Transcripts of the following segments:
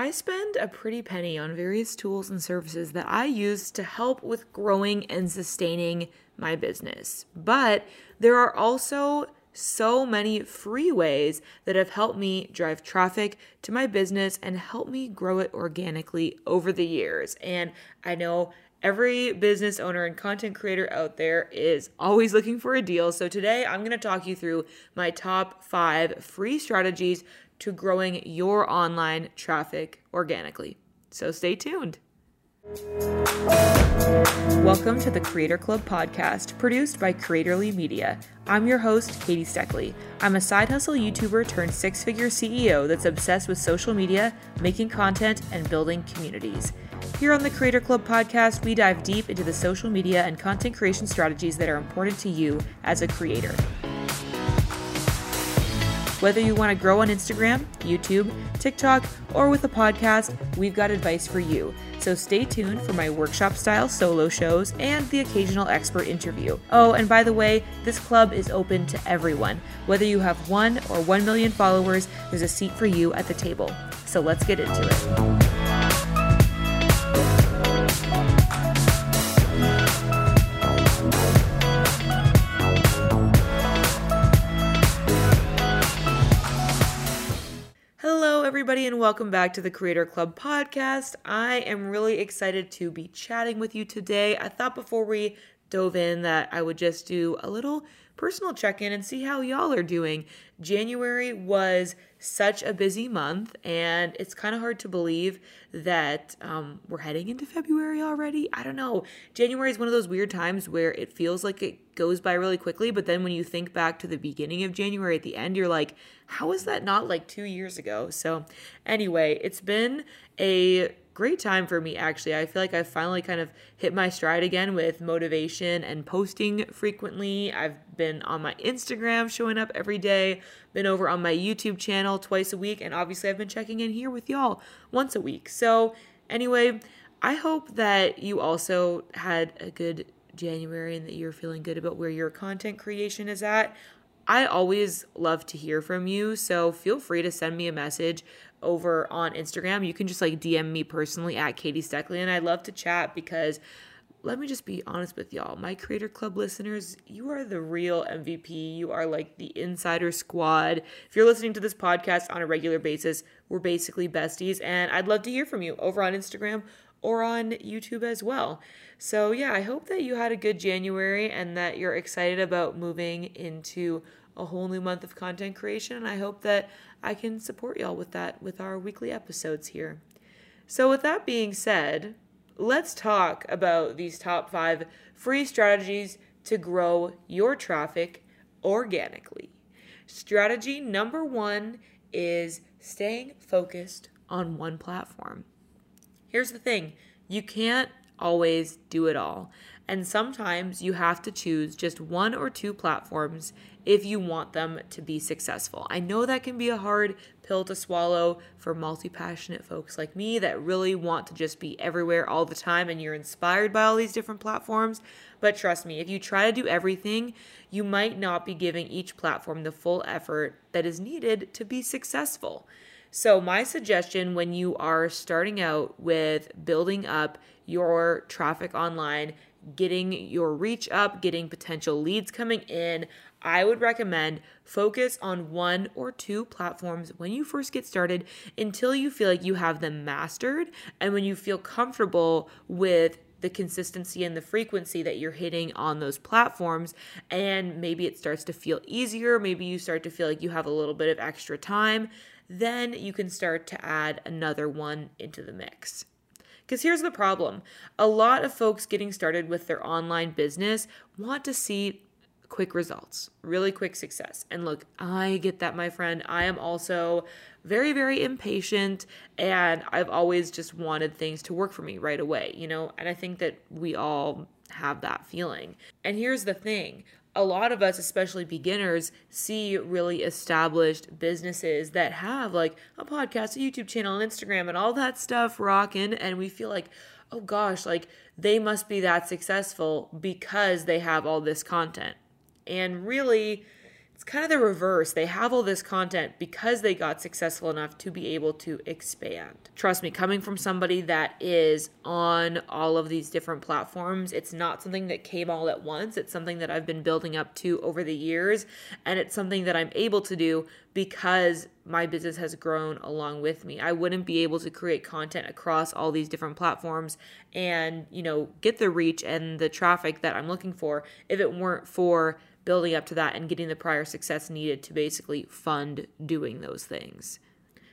I spend a pretty penny on various tools and services that I use to help with growing and sustaining my business. But there are also so many free ways that have helped me drive traffic to my business and help me grow it organically over the years. And I know every business owner and content creator out there is always looking for a deal. So today I'm going to talk you through my top five free strategies to growing your online traffic organically. So stay tuned. Welcome to the Creator Club podcast, produced by Creatorly Media. I'm your host, Katie Steckly. I'm a side hustle YouTuber turned six figure CEO that's obsessed with social media, making content, and building communities. Here on the Creator Club podcast, we dive deep into the social media and content creation strategies that are important to you as a creator. Whether you want to grow on Instagram, YouTube, TikTok, or with a podcast, we've got advice for you. So stay tuned for my workshop style solo shows and the occasional expert interview. Oh, and by the way, this club is open to everyone. Whether you have one or one million followers, there's a seat for you at the table. So let's get into it. Everybody, and welcome back to the Creator Club podcast. I am really excited to be chatting with you today. I thought before we dove in that I would just do a little personal check in and see how y'all are doing. January was such a busy month, and it's kind of hard to believe that um, we're heading into February already. I don't know. January is one of those weird times where it feels like it goes by really quickly, but then when you think back to the beginning of January at the end, you're like, how is that not like two years ago? So, anyway, it's been a great time for me actually. I feel like I've finally kind of hit my stride again with motivation and posting frequently. I've been on my Instagram showing up every day, been over on my YouTube channel twice a week, and obviously I've been checking in here with y'all once a week. So, anyway, I hope that you also had a good January and that you're feeling good about where your content creation is at. I always love to hear from you, so feel free to send me a message over on Instagram. You can just like DM me personally at Katie Steckly, and I'd love to chat because let me just be honest with y'all. My Creator Club listeners, you are the real MVP. You are like the insider squad. If you're listening to this podcast on a regular basis, we're basically besties, and I'd love to hear from you over on Instagram or on YouTube as well. So, yeah, I hope that you had a good January and that you're excited about moving into a whole new month of content creation. And I hope that I can support y'all with that with our weekly episodes here. So, with that being said, let's talk about these top five free strategies to grow your traffic organically. Strategy number one is staying focused on one platform. Here's the thing you can't always do it all. And sometimes you have to choose just one or two platforms if you want them to be successful. I know that can be a hard pill to swallow for multi passionate folks like me that really want to just be everywhere all the time and you're inspired by all these different platforms. But trust me, if you try to do everything, you might not be giving each platform the full effort that is needed to be successful. So, my suggestion when you are starting out with building up your traffic online, getting your reach up, getting potential leads coming in, I would recommend focus on one or two platforms when you first get started until you feel like you have them mastered and when you feel comfortable with the consistency and the frequency that you're hitting on those platforms. And maybe it starts to feel easier. Maybe you start to feel like you have a little bit of extra time. Then you can start to add another one into the mix. Because here's the problem a lot of folks getting started with their online business want to see quick results, really quick success. And look, I get that, my friend. I am also very, very impatient and I've always just wanted things to work for me right away, you know? And I think that we all have that feeling. And here's the thing a lot of us, especially beginners, see really established businesses that have like a podcast, a YouTube channel, an Instagram, and all that stuff rocking. And we feel like, oh gosh, like they must be that successful because they have all this content. And really, it's kind of the reverse. They have all this content because they got successful enough to be able to expand. Trust me, coming from somebody that is on all of these different platforms, it's not something that came all at once. It's something that I've been building up to over the years. And it's something that I'm able to do because my business has grown along with me. I wouldn't be able to create content across all these different platforms and, you know, get the reach and the traffic that I'm looking for if it weren't for building up to that and getting the prior success needed to basically fund doing those things.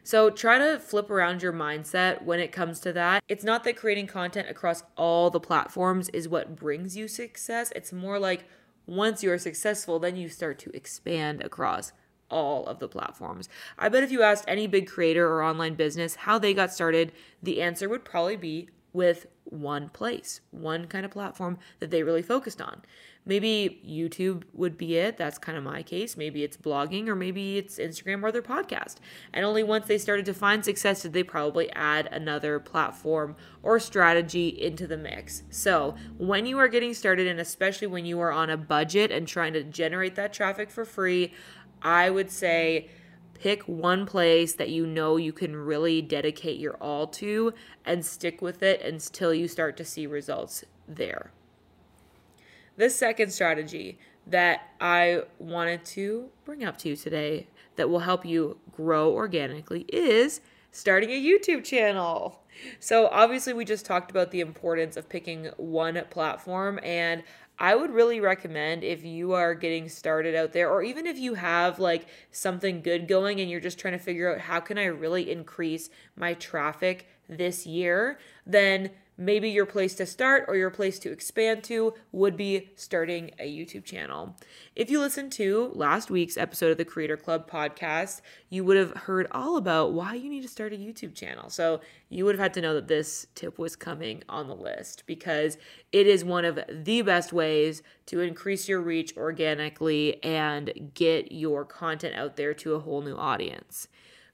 So try to flip around your mindset when it comes to that. It's not that creating content across all the platforms is what brings you success. It's more like once you are successful, then you start to expand across all of the platforms. I bet if you asked any big creator or online business how they got started, the answer would probably be with one place, one kind of platform that they really focused on. Maybe YouTube would be it. That's kind of my case. Maybe it's blogging or maybe it's Instagram or their podcast. And only once they started to find success did they probably add another platform or strategy into the mix. So, when you are getting started, and especially when you are on a budget and trying to generate that traffic for free, I would say pick one place that you know you can really dedicate your all to and stick with it until you start to see results there. The second strategy that I wanted to bring up to you today that will help you grow organically is starting a YouTube channel. So, obviously, we just talked about the importance of picking one platform, and I would really recommend if you are getting started out there, or even if you have like something good going and you're just trying to figure out how can I really increase my traffic this year, then maybe your place to start or your place to expand to would be starting a YouTube channel. If you listened to last week's episode of the Creator Club podcast, you would have heard all about why you need to start a YouTube channel. So you would have had to know that this tip was coming on the list because it is one of the best ways to increase your reach organically and get your content out there to a whole new audience.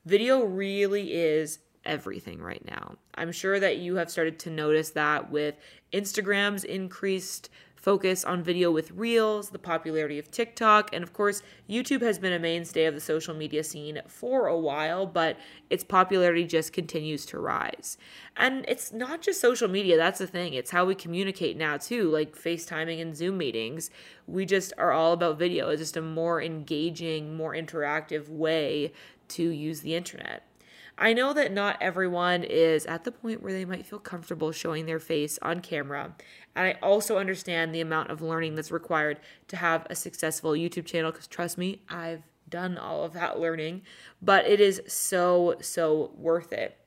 Video really is everything right now. I'm sure that you have started to notice that with Instagram's increased focus on video with Reels, the popularity of TikTok, and of course, YouTube has been a mainstay of the social media scene for a while, but its popularity just continues to rise. And it's not just social media, that's the thing. It's how we communicate now, too, like FaceTiming and Zoom meetings. We just are all about video. It's just a more engaging, more interactive way to use the internet. I know that not everyone is at the point where they might feel comfortable showing their face on camera. And I also understand the amount of learning that's required to have a successful YouTube channel because trust me, I've done all of that learning, but it is so, so worth it.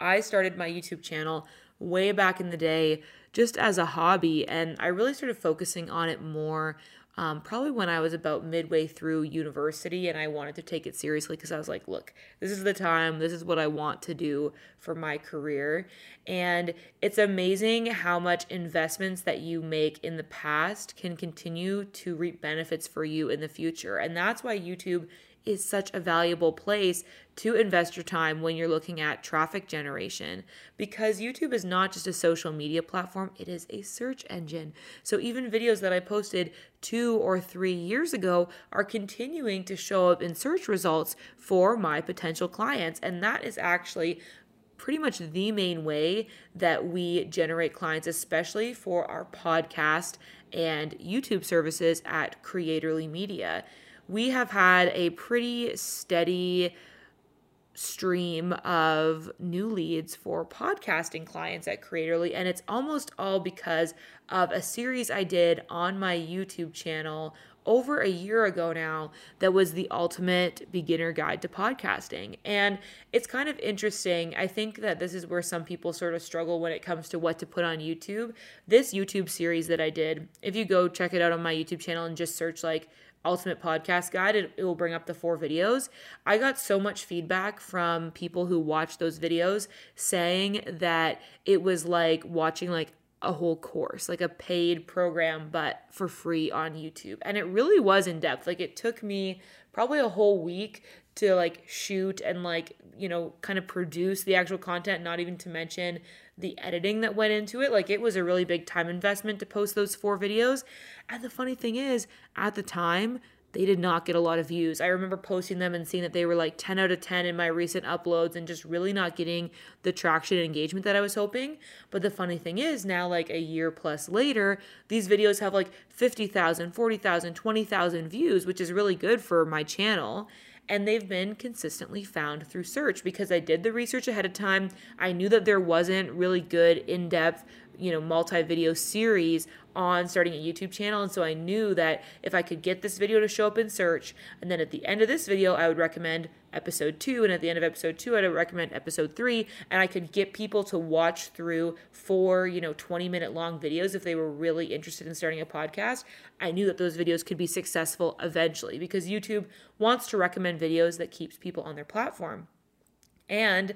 I started my YouTube channel way back in the day just as a hobby, and I really started focusing on it more um, probably when I was about midway through university and I wanted to take it seriously because I was like, look, this is the time, this is what I want to do for my career. And it's amazing how much investments that you make in the past can continue to reap benefits for you in the future. And that's why YouTube is such a valuable place to invest your time when you're looking at traffic generation because YouTube is not just a social media platform, it is a search engine. So even videos that I posted two or three years ago are continuing to show up in search results for my potential clients. And that is actually pretty much the main way that we generate clients, especially for our podcast and YouTube services at Creatorly Media we have had a pretty steady stream of new leads for podcasting clients at Creatorly, and it's almost all because of a series I did on my YouTube channel over a year ago now that was the ultimate beginner guide to podcasting. And it's kind of interesting. I think that this is where some people sort of struggle when it comes to what to put on YouTube. This YouTube series that I did, if you go check it out on my YouTube channel and just search like ultimate podcast guide it, it will bring up the four videos. I got so much feedback from people who watched those videos saying that it was like watching like a whole course like a paid program but for free on youtube. And it really was in depth. Like it took me probably a whole week to like shoot and like you know kind of produce the actual content not even to mention the editing that went into it like it was a really big time investment to post those four videos and the funny thing is at the time they did not get a lot of views. I remember posting them and seeing that they were like 10 out of 10 in my recent uploads and just really not getting the traction and engagement that I was hoping. But the funny thing is, now, like a year plus later, these videos have like 50,000, 40,000, 20,000 views, which is really good for my channel and they've been consistently found through search because I did the research ahead of time. I knew that there wasn't really good in depth you know multi-video series on starting a YouTube channel. And so I knew that if I could get this video to show up in search and then at the end of this video I would recommend episode 2 and at the end of episode 2 I'd recommend episode 3 and I could get people to watch through four you know 20 minute long videos if they were really interested in starting a podcast. I knew that those videos could be successful eventually because YouTube wants to recommend videos that keeps people on their platform. And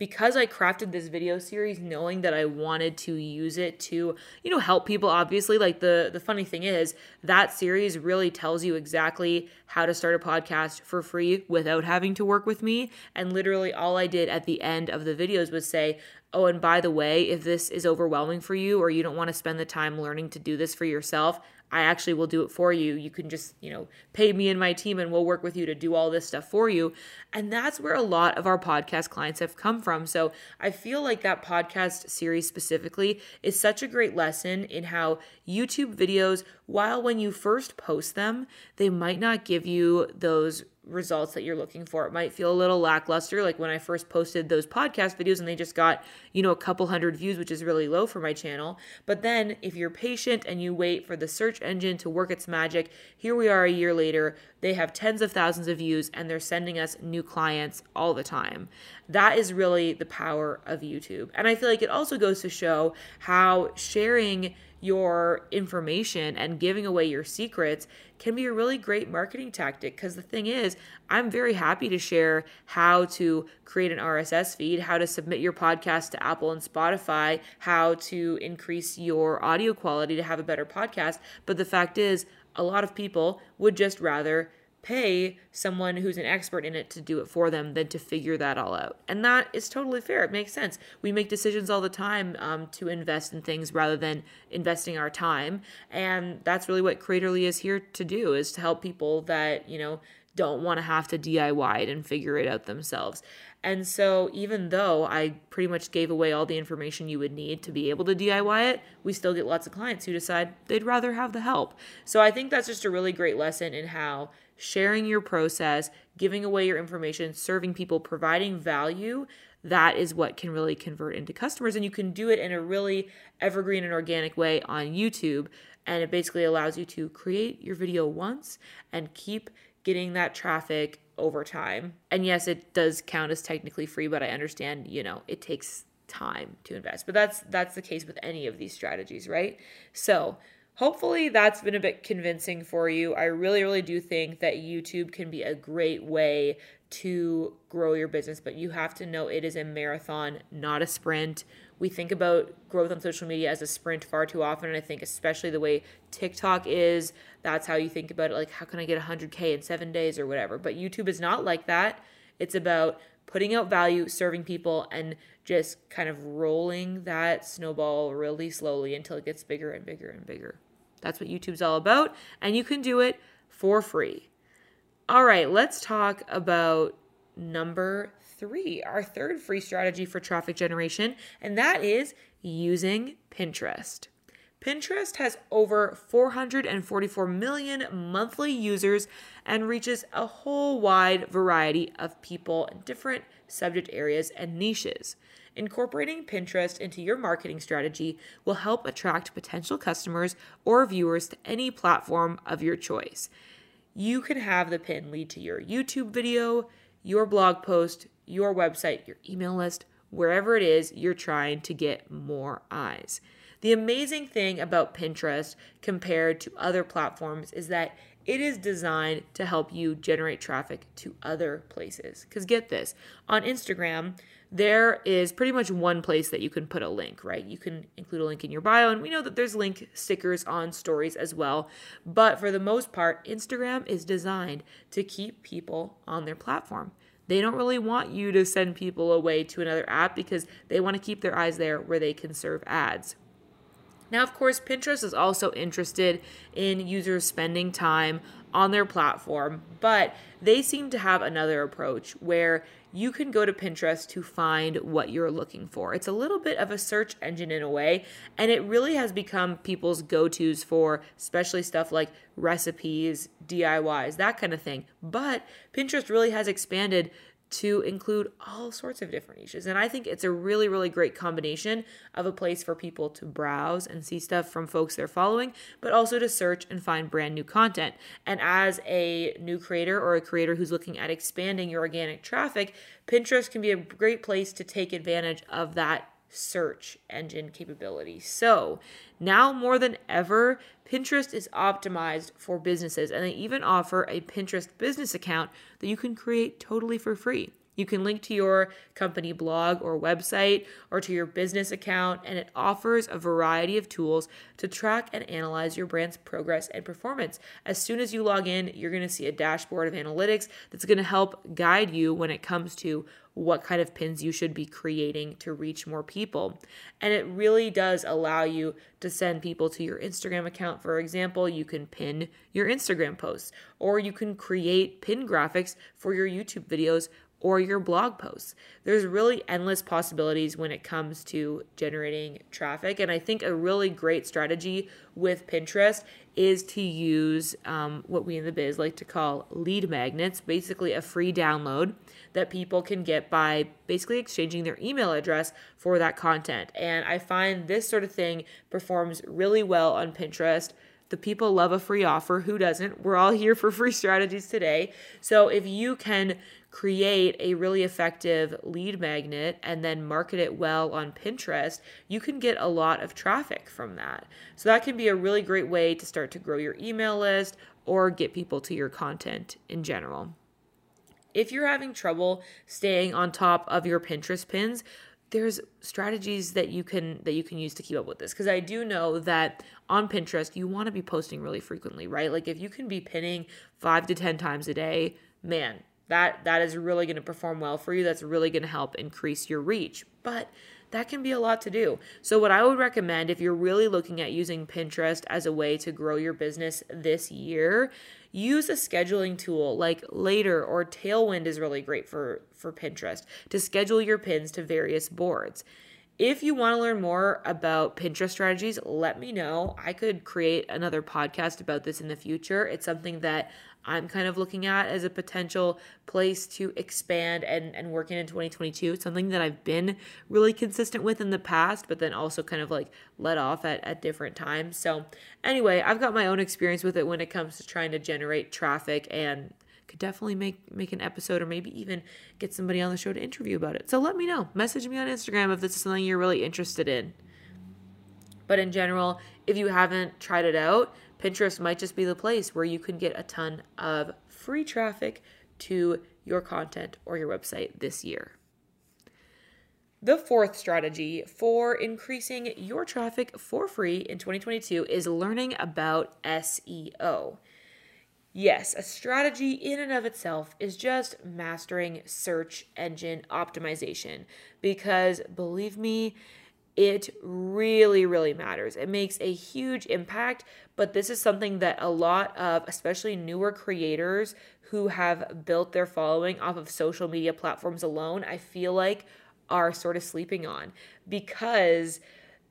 because I crafted this video series knowing that I wanted to use it to, you know, help people obviously, like the the funny thing is that series really tells you exactly how to start a podcast for free without having to work with me. And literally all I did at the end of the videos was say, "Oh, and by the way, if this is overwhelming for you or you don't want to spend the time learning to do this for yourself, I actually will do it for you. You can just, you know, pay me and my team and we'll work with you to do all this stuff for you. And that's where a lot of our podcast clients have come from. So I feel like that podcast series specifically is such a great lesson in how YouTube videos, while when you first post them, they might not give you those results that you're looking for. It might feel a little lackluster, like when I first posted those podcast videos and they just got, you know, a couple hundred views, which is really low for my channel. But then if you're patient and you wait for the search engine to work its magic, here we are a year later. They have tens of thousands of views and they're sending us new clients all the time. That is really the power of YouTube. And I feel like it also goes to show how sharing your information and giving away your secrets can be a really great marketing tactic. Because the thing is i'm very happy to share how to create an rss feed how to submit your podcast to apple and spotify how to increase your audio quality to have a better podcast. But the fact is a lot of people would just rather pay someone who's an expert in it to do it for them than to figure that all out. And that is totally fair. It makes sense. We make decisions all the time um, to invest in things rather than investing our time. And that's really what Creatorly is here to do is to help people that, you know, don't want to have to DIY it and figure it out themselves. And so, even though I pretty much gave away all the information you would need to be able to DIY it, we still get lots of clients who decide they'd rather have the help. So, I think that's just a really great lesson in how sharing your process, giving away your information, serving people, providing value, that is what can really convert into customers. And you can do it in a really evergreen and organic way on YouTube. And it basically allows you to create your video once and keep getting that traffic over time. And yes, it does count as technically free, but I understand, you know, it takes time to invest. But that's that's the case with any of these strategies, right? So, hopefully that's been a bit convincing for you. I really, really do think that YouTube can be a great way to grow your business, but you have to know it is a marathon, not a sprint. We think about growth on social media as a sprint far too often. And I think, especially the way TikTok is, that's how you think about it. Like, how can I get 100K in seven days or whatever? But YouTube is not like that. It's about putting out value, serving people, and just kind of rolling that snowball really slowly until it gets bigger and bigger and bigger. That's what YouTube's all about, and you can do it for free. All right, let's talk about number three, our third free strategy for traffic generation, and that is using Pinterest. Pinterest has over 444 million monthly users and reaches a whole wide variety of people in different subject areas and niches. Incorporating Pinterest into your marketing strategy will help attract potential customers or viewers to any platform of your choice. You can have the pin lead to your YouTube video, your blog post, your website, your email list, wherever it is you're trying to get more eyes. The amazing thing about Pinterest compared to other platforms is that it is designed to help you generate traffic to other places. Because get this on Instagram, there is pretty much one place that you can put a link, right? You can include a link in your bio, and we know that there's link stickers on stories as well. But for the most part, Instagram is designed to keep people on their platform. They don't really want you to send people away to another app because they want to keep their eyes there where they can serve ads. Now, of course, Pinterest is also interested in users spending time on their platform, but they seem to have another approach where you can go to Pinterest to find what you're looking for. It's a little bit of a search engine in a way, and it really has become people's go tos for especially stuff like recipes, DIYs, that kind of thing. But Pinterest really has expanded to include all sorts of different niches. And I think it's a really, really great combination of a place for people to browse and see stuff from folks they're following, but also to search and find brand new content. And as a new creator or a creator who's looking at expanding your organic traffic, Pinterest can be a great place to take advantage of that search engine capability. So now more than ever, Pinterest is optimized for businesses, and they even offer a Pinterest business account that you can create totally for free. You can link to your company blog or website or to your business account, and it offers a variety of tools to track and analyze your brand's progress and performance. As soon as you log in, you're to see a dashboard of analytics that's to help guide you when it comes to what kind of pins you should be creating to reach more people. And it really does allow you to send people to your Instagram account. For example, you can pin your Instagram posts, or you can create pin graphics for your YouTube videos or your blog posts. There's really endless possibilities when it comes to generating traffic. And I think a really great strategy with Pinterest is to use um, what we in the biz like to call lead magnets, basically a free download that people can get by basically exchanging their email address for that content. And I find this sort of thing performs really well on Pinterest. The people love a free offer. Who doesn't? We're all here for free strategies today. So if you can create a really effective lead magnet and then market it well on Pinterest, you can get a lot of traffic from that. So that can be a really great way to start to grow your email list or get people to your content in general. If you're having trouble staying on top of your Pinterest pins, there's strategies that you can that you can use to keep up with this because I do know that on Pinterest you want to be posting really frequently, right? Like if you can be pinning 5 to 10 times a day, man, that that is really going to perform well for you that's really going to help increase your reach but that can be a lot to do. So, what I would recommend if you're really looking at using Pinterest as a way to grow your business this year, use a scheduling tool like Later or Tailwind is really great for, for Pinterest to schedule your pins to various boards. If you want to learn more about Pinterest strategies, let me know. I could create another podcast about this in the future. It's something that I'm kind of looking at as a potential place to expand and, and work in in 2022. It's something that I've been really consistent with in the past, but then also kind of like let off at, at different times. So, anyway, I've got my own experience with it when it comes to trying to generate traffic and could definitely make make an episode or maybe even get somebody on the show to interview about it. So let me know. Message me on Instagram if this is something you're really interested in. But in general, if you haven't tried it out, Pinterest might just be the place where you can get a ton of free traffic to your content or your website this year. The fourth strategy for increasing your traffic for free in 2022 is learning about SEO. Yes, a strategy in and of itself is just mastering search engine optimization because believe me, it really, really matters. It makes a huge impact, but this is something that a lot of, especially newer creators who have built their following off of social media platforms alone, I feel like are sort of sleeping on because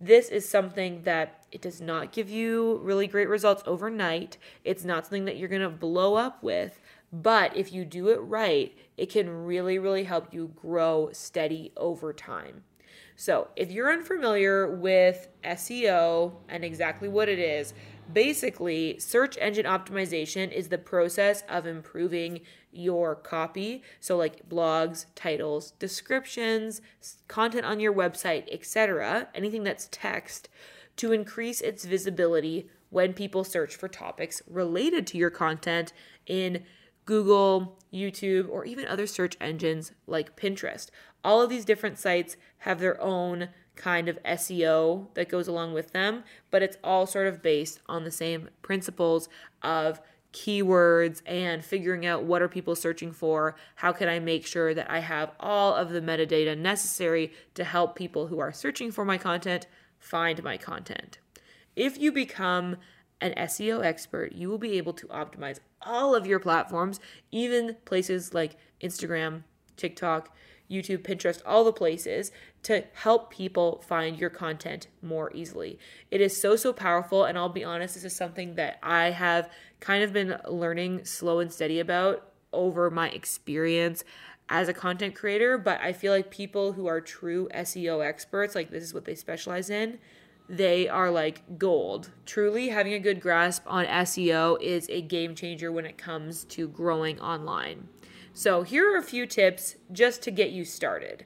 this is something that it does not give you really great results overnight. It's not something that you're going to blow up with, but if you do it right, it can really, really help you grow steady over time. So, if you're unfamiliar with SEO and exactly what it is, basically, search engine optimization is the process of improving your copy. So, like blogs, titles, descriptions, content on your website, etc., anything that's text, to increase its visibility when people search for topics related to your content in Google, YouTube, or even other search engines like Pinterest. All of these different sites have their own kind of SEO that goes along with them, but it's all sort of based on the same principles of keywords and figuring out what are people searching for how can i make sure that i have all of the metadata necessary to help people who are searching for my content find my content if you become an SEO expert, you will be able to optimize all of your platforms, even places like Instagram, TikTok, YouTube, Pinterest, all the places to help people find your content more easily. It is so, so powerful. And I'll be honest, this is something that I have kind of been learning slow and steady about over my experience as a content creator. But I feel like people who are true SEO experts, like this is what they specialize in, they are like gold. Truly, having a good grasp on SEO is a game changer when it comes to growing online. So, here are a few tips just to get you started.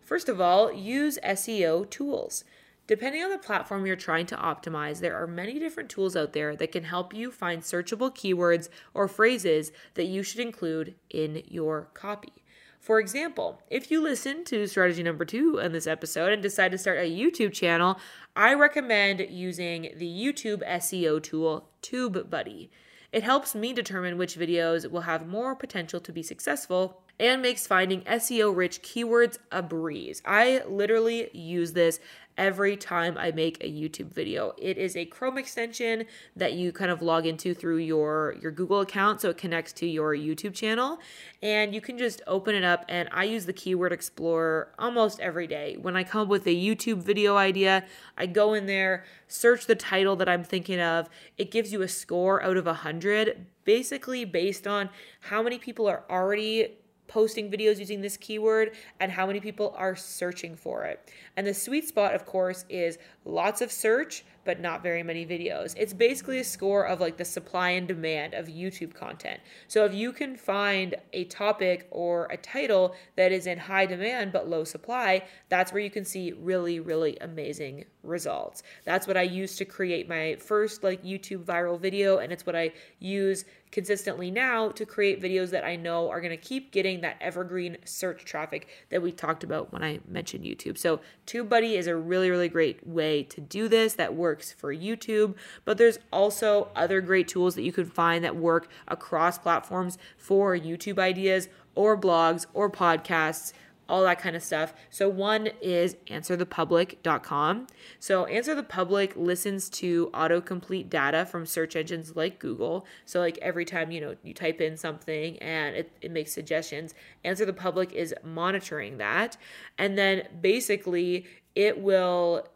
First of all, use SEO tools. Depending on the platform you're trying to optimize, there are many different tools out there that can help you find searchable keywords or phrases that you should include in your copy. For example, if you listen to strategy number two in this episode and decide to start a YouTube channel, I recommend using the YouTube SEO tool TubeBuddy. It helps me determine which videos will have more potential to be successful and makes finding SEO rich keywords a breeze. I literally use this every time I make a YouTube video. It is a Chrome extension that you kind of log into through your your Google account so it connects to your YouTube channel and you can just open it up and I use the keyword explorer almost every day. When I come up with a YouTube video idea, I go in there, search the title that I'm thinking of. It gives you a score out of a 100 basically based on how many people are already posting videos using this keyword and how many people are searching for it. And the sweet spot, of course, is lots of search, but not very many videos. It's basically a score of like the supply and demand of YouTube content. So if you can find a topic or a title that is in high demand but low supply, that's where you can see really, really amazing results. That's what I used to create my first like YouTube viral video, and it's what I use consistently now to create videos that I know are going to keep getting that evergreen search traffic that we talked about when I mentioned YouTube. So, TubeBuddy is a really, really great way to do this that works for YouTube, but there's also other great tools that you can find that work across platforms for YouTube ideas or blogs or podcasts all that kind of stuff. So one is answerthepublic.com. So Answer the Public listens to autocomplete data from search engines like Google. So like every time, you know, you type in something and it, it makes suggestions, Answer the Public is monitoring that. And then basically it will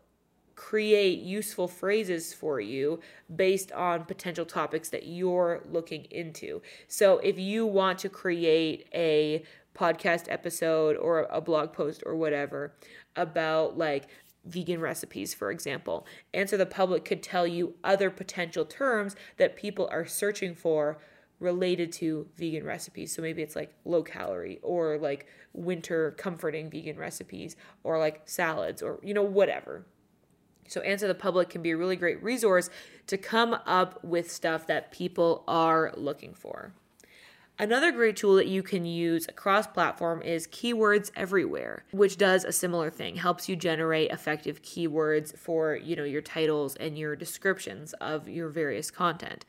create useful phrases for you based on potential topics that you're looking into. So if you want to create a podcast episode or a blog post or whatever about like vegan recipes, for example. Answer the Public could tell you other potential terms that people are searching for related to vegan recipes. So maybe it's like low calorie or like winter comforting vegan recipes or like salads or, you know, whatever. So, Answer the Public can be a really great resource to come up with stuff that people are looking for. Another great tool that you can use across platform is Keywords Everywhere, which does a similar thing, helps you generate effective keywords for, you know, your titles and your descriptions of your various content.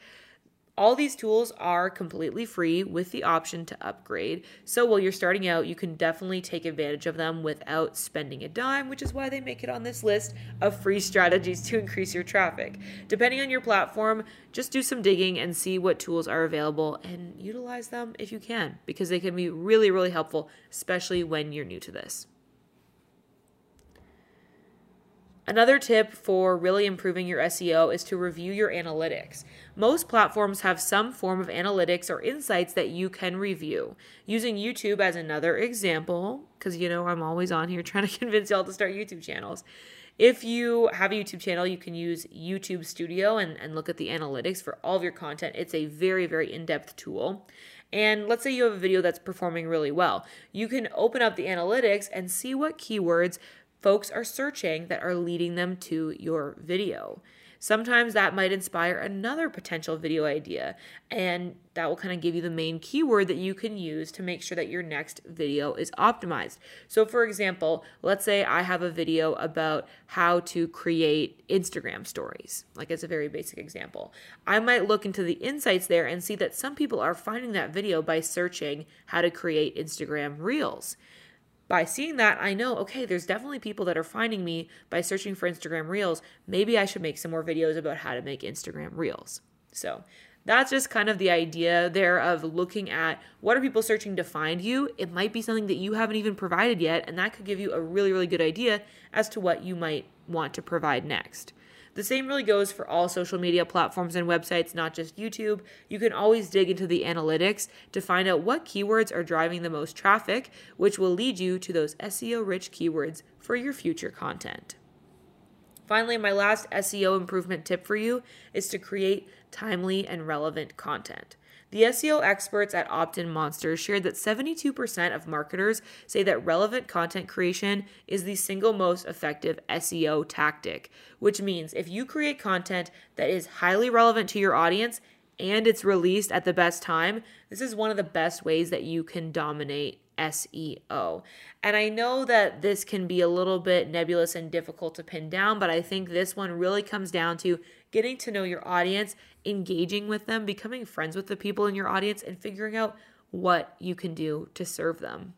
All these tools are completely free with the option to upgrade. So while you're starting out, you can definitely take advantage of them without spending a dime, which is why they make it on this list of free strategies to increase your traffic. Depending on your platform, just do some digging and see what tools are available and utilize them if you can, because they can be really, really helpful, especially when you're new to this. Another tip for really improving your SEO is to review your analytics. Most platforms have some form of analytics or insights that you can review. Using YouTube as another example, because you know I'm always on here trying to convince y'all to start YouTube channels. If you have a YouTube channel, you can use YouTube Studio and, and look at the analytics for all of your content. It's a very, very in depth tool. And let's say you have a video that's performing really well. You can open up the analytics and see what keywords folks are searching that are leading them to your video. Sometimes that might inspire another potential video idea, and that will kind of give you the main keyword that you can use to make sure that your next video is optimized. So, for example, let's say I have a video about how to create Instagram stories, like as a very basic example. I might look into the insights there and see that some people are finding that video by searching how to create Instagram reels by seeing that, I know, okay, there's definitely people that are finding me by searching for Instagram Reels. Maybe I should make some more videos about how to make Instagram Reels. So that's just kind of the idea there of looking at what are people searching to find you. It might be something that you haven't even provided yet, and that could give you a really, really good idea as to what you might want to provide next. The same really goes for all social media platforms and websites, not just YouTube. You can always dig into the analytics to find out what keywords are driving the most traffic, which will lead you to those SEO rich keywords for your future content. Finally, my last SEO improvement tip for you is to create timely and relevant content. The SEO experts at Opt-in Monsters shared that 72% of marketers say that relevant content creation is the single most effective SEO tactic, which means if you create content that is highly relevant to your audience and it's released at the best time, this is one of the best ways that you can dominate SEO. And I know that this can be a little bit nebulous and difficult to pin down, but I think this one really comes down to getting to know your audience, engaging with them, becoming friends with the people in your audience, and figuring out what you can do to serve them.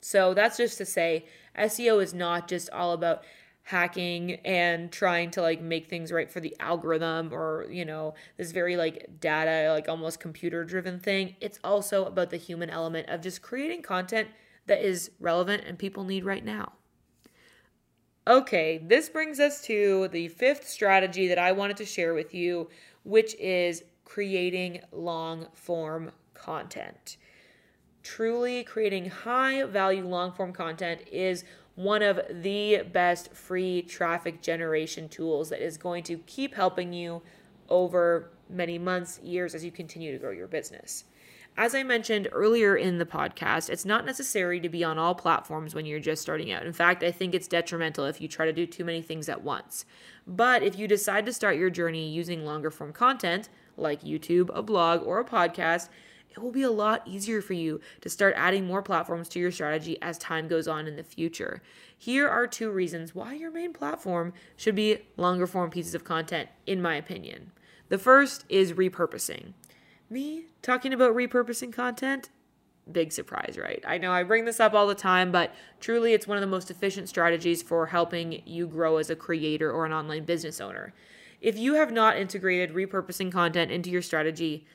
So that's just to say, SEO is not just all about hacking and trying to like make things right for the algorithm or you know this very like data like almost computer driven thing it's also about the human element of just creating content that is relevant and people need right now okay this brings us to the fifth strategy that i wanted to share with you which is creating long form content truly creating high value long form content is one of the best free traffic generation tools that is going to keep helping you over many months, years as you continue to grow your business. As I mentioned earlier in the podcast, it's not necessary to be on all platforms when you're just starting out. In fact, I think it's detrimental if you try to do too many things at once. But if you decide to start your journey using longer form content, like YouTube, a blog, or a podcast, it will be a lot easier for you to start adding more platforms to your strategy as time goes on in the future. Here are two reasons why your main platform should be longer form pieces of content, in my opinion. The first is repurposing. Me talking about repurposing content? Big surprise, right? I know I bring this up all the time, but truly it's one of the most efficient strategies for helping you grow as a creator or an online business owner. If you have not integrated repurposing content into your strategy,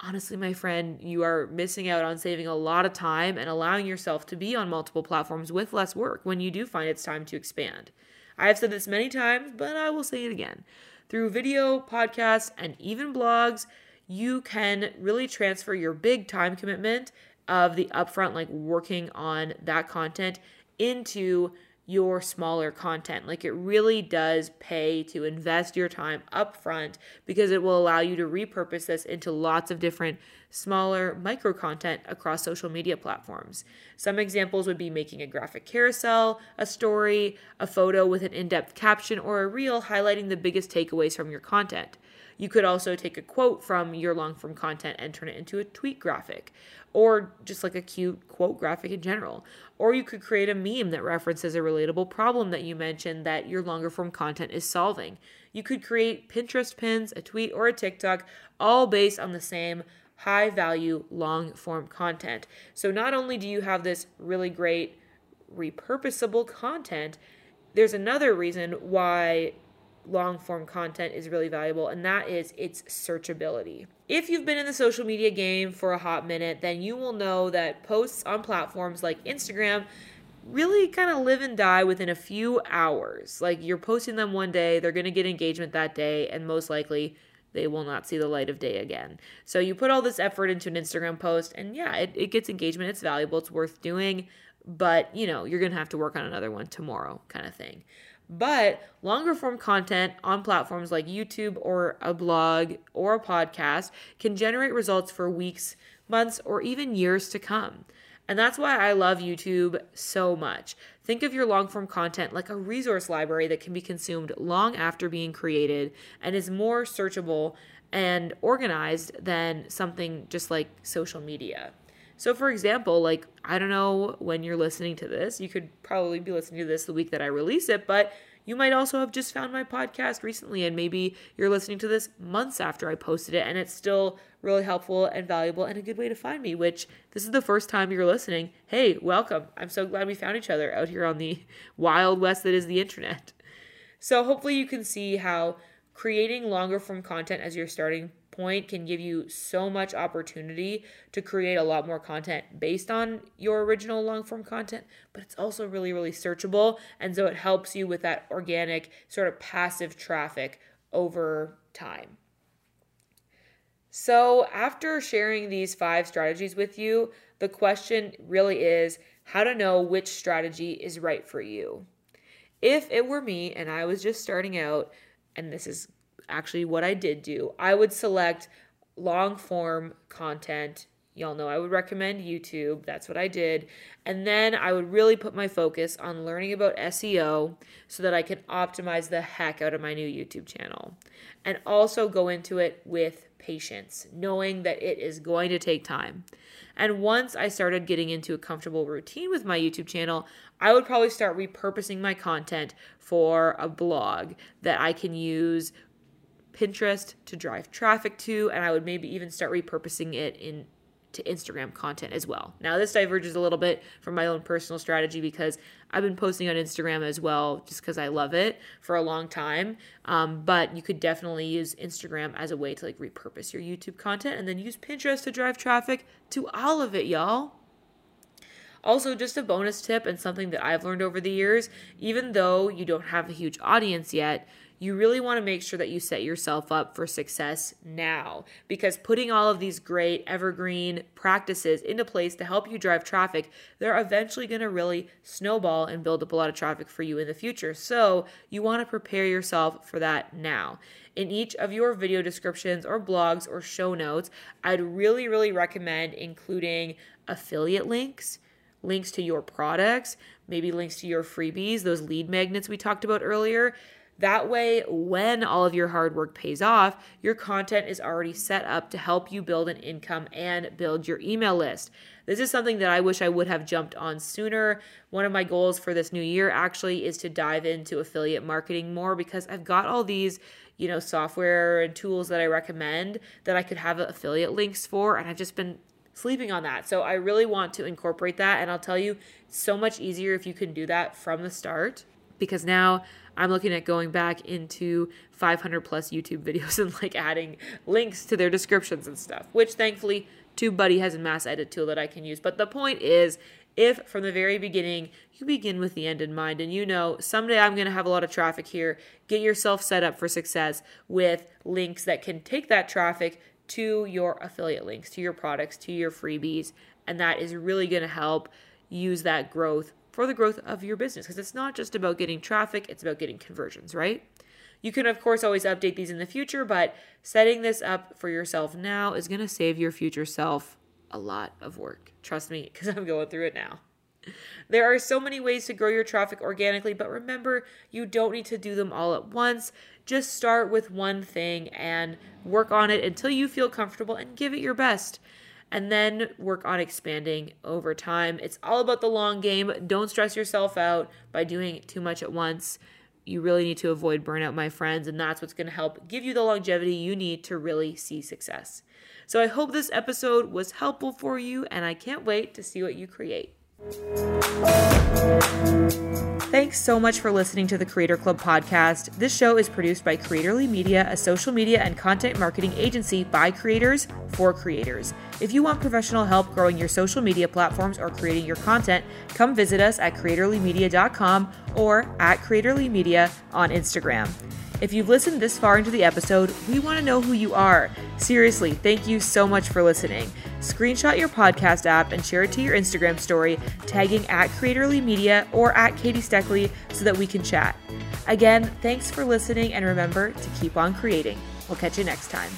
honestly, my friend, you are missing out on saving a lot of time and allowing yourself to be on multiple platforms with less work when you do find it's time to expand. I have said this many times, but I will say it again. Through video, podcasts, and even blogs, you can really transfer your big time commitment of the upfront, like working on that content, into your smaller content. Like it really does pay to invest your time upfront because it will allow you to repurpose this into lots of different smaller micro content across social media platforms. Some examples would be making a graphic carousel, a story, a photo with an in depth caption, or a reel highlighting the biggest takeaways from your content. You could also take a quote from your long form content and turn it into a tweet graphic or just like a cute quote graphic in general. Or you could create a meme that references a relatable problem that you mentioned that your longer form content is solving. You could create Pinterest pins, a tweet, or a TikTok, all based on the same high value long form content. So not only do you have this really great repurposable content, there's another reason why long form content is really valuable, and that is its searchability. If you've been in the social media game for a hot minute, then you will know that posts on platforms like Instagram really kind of live and die within a few hours. Like you're posting them one day, they're going to get engagement that day, and most likely they will not see the light of day again. So you put all this effort into an Instagram post, and yeah, it, it gets engagement, it's valuable, it's worth doing, but you know, you're going to have to work on another one tomorrow, kind of thing. But longer form content on platforms like YouTube or a blog or a podcast can generate results for weeks, months, or even years to come. And that's why I love YouTube so much. Think of your long form content like a resource library that can be consumed long after being created and is more searchable and organized than something just like social media. So, for example, like, I don't know when you're listening to this, you could probably be listening to this the week that I release it, but you might also have just found my podcast recently, and maybe you're listening to this months after I posted it, and it's still really helpful and valuable and a good way to find me. Which this is the first time you're listening. Hey, welcome. I'm so glad we found each other out here on the wild west that is the internet. So, hopefully, you can see how creating longer form content as your starting point can give you so much opportunity to create a lot more content based on your original long form content, but it's also really, really searchable. And so it helps you with that organic, sort of passive traffic over time. So, after sharing these five strategies with you, the question really is how to know which strategy is right for you. If it were me and I was just starting out, and this is actually what I did do. I would select long form content. Y'all know I would recommend YouTube. That's what I did. And then I would really put my focus on learning about SEO so that I can optimize the heck out of my new YouTube channel. And also go into it with patience, knowing that it is going to take time. And once I started getting into a comfortable routine with my YouTube channel, I would probably start repurposing my content for a blog that I can use Pinterest to drive traffic to, and I would maybe even start repurposing it in to Instagram content as well. Now, this diverges a little bit from my own personal strategy because I've been posting on Instagram as well just because I love it for a long time. Um, but you could definitely use Instagram as a way to like repurpose your YouTube content and then use Pinterest to drive traffic to all of it, y'all. Also, just a bonus tip and something that I've learned over the years even though you don't have a huge audience yet, you really want to make sure that you set yourself up for success now because putting all of these great evergreen practices into place to help you drive traffic, they're eventually going to really snowball and build up a lot of traffic for you in the future. So, you want to prepare yourself for that now. In each of your video descriptions or blogs or show notes, I'd really, really recommend including affiliate links links to your products, maybe links to your freebies, those lead magnets we talked about earlier. That way, when all of your hard work pays off, your content is already set up to help you build an income and build your email list. This is something that I wish I would have jumped on sooner. One of my goals for this new year actually is to dive into affiliate marketing more because I've got all these, you know, software and tools that I recommend that I could have affiliate links for and I've just been sleeping on that. So I really want to incorporate that and I'll tell you so much easier if you can do that from the start because now I'm looking at going back into 500 plus YouTube videos and like adding links to their descriptions and stuff, which thankfully TubeBuddy has a mass edit tool that I can use. But the point is, if from the very beginning you begin with the end in mind and you know someday I'm going to have a lot of traffic here, get yourself set up for success with links that can take that traffic to your affiliate links, to your products, to your freebies. And that is really going to help use that growth for the growth of your business because it's not just about getting traffic, it's about getting conversions, right? You can, of course, always update these in the future, but setting this up for yourself now is going to save your future self a lot of work. Trust me, because I'm going through it now. There are so many ways to grow your traffic organically, but remember, you don't need to do them all at once. Just start with one thing and work on it until you feel comfortable and give it your best and then work on expanding over time. It's all about the long game. Don't stress yourself out by doing too much at once. You really need to avoid burnout, my friends, and that's what's going to help give you the longevity you need to really see success. So I hope this episode was helpful for you, and I can't wait to see what you create. Thanks so much for listening to the Creator Club podcast. This show is produced by Creatorly Media, a social media and content marketing agency by creators for creators. If you want professional help growing your social media platforms or creating your content, come visit us at creatorlymedia.com or at creatorlymedia on Instagram. If you've listened this far into the episode, we want to know who you are. Seriously, thank you so much for listening. Screenshot your podcast app and share it to your Instagram story, tagging at Creatorly Media or at Katie Steckly so that we can chat. Again, thanks for listening and remember to keep on creating. We'll catch you next time.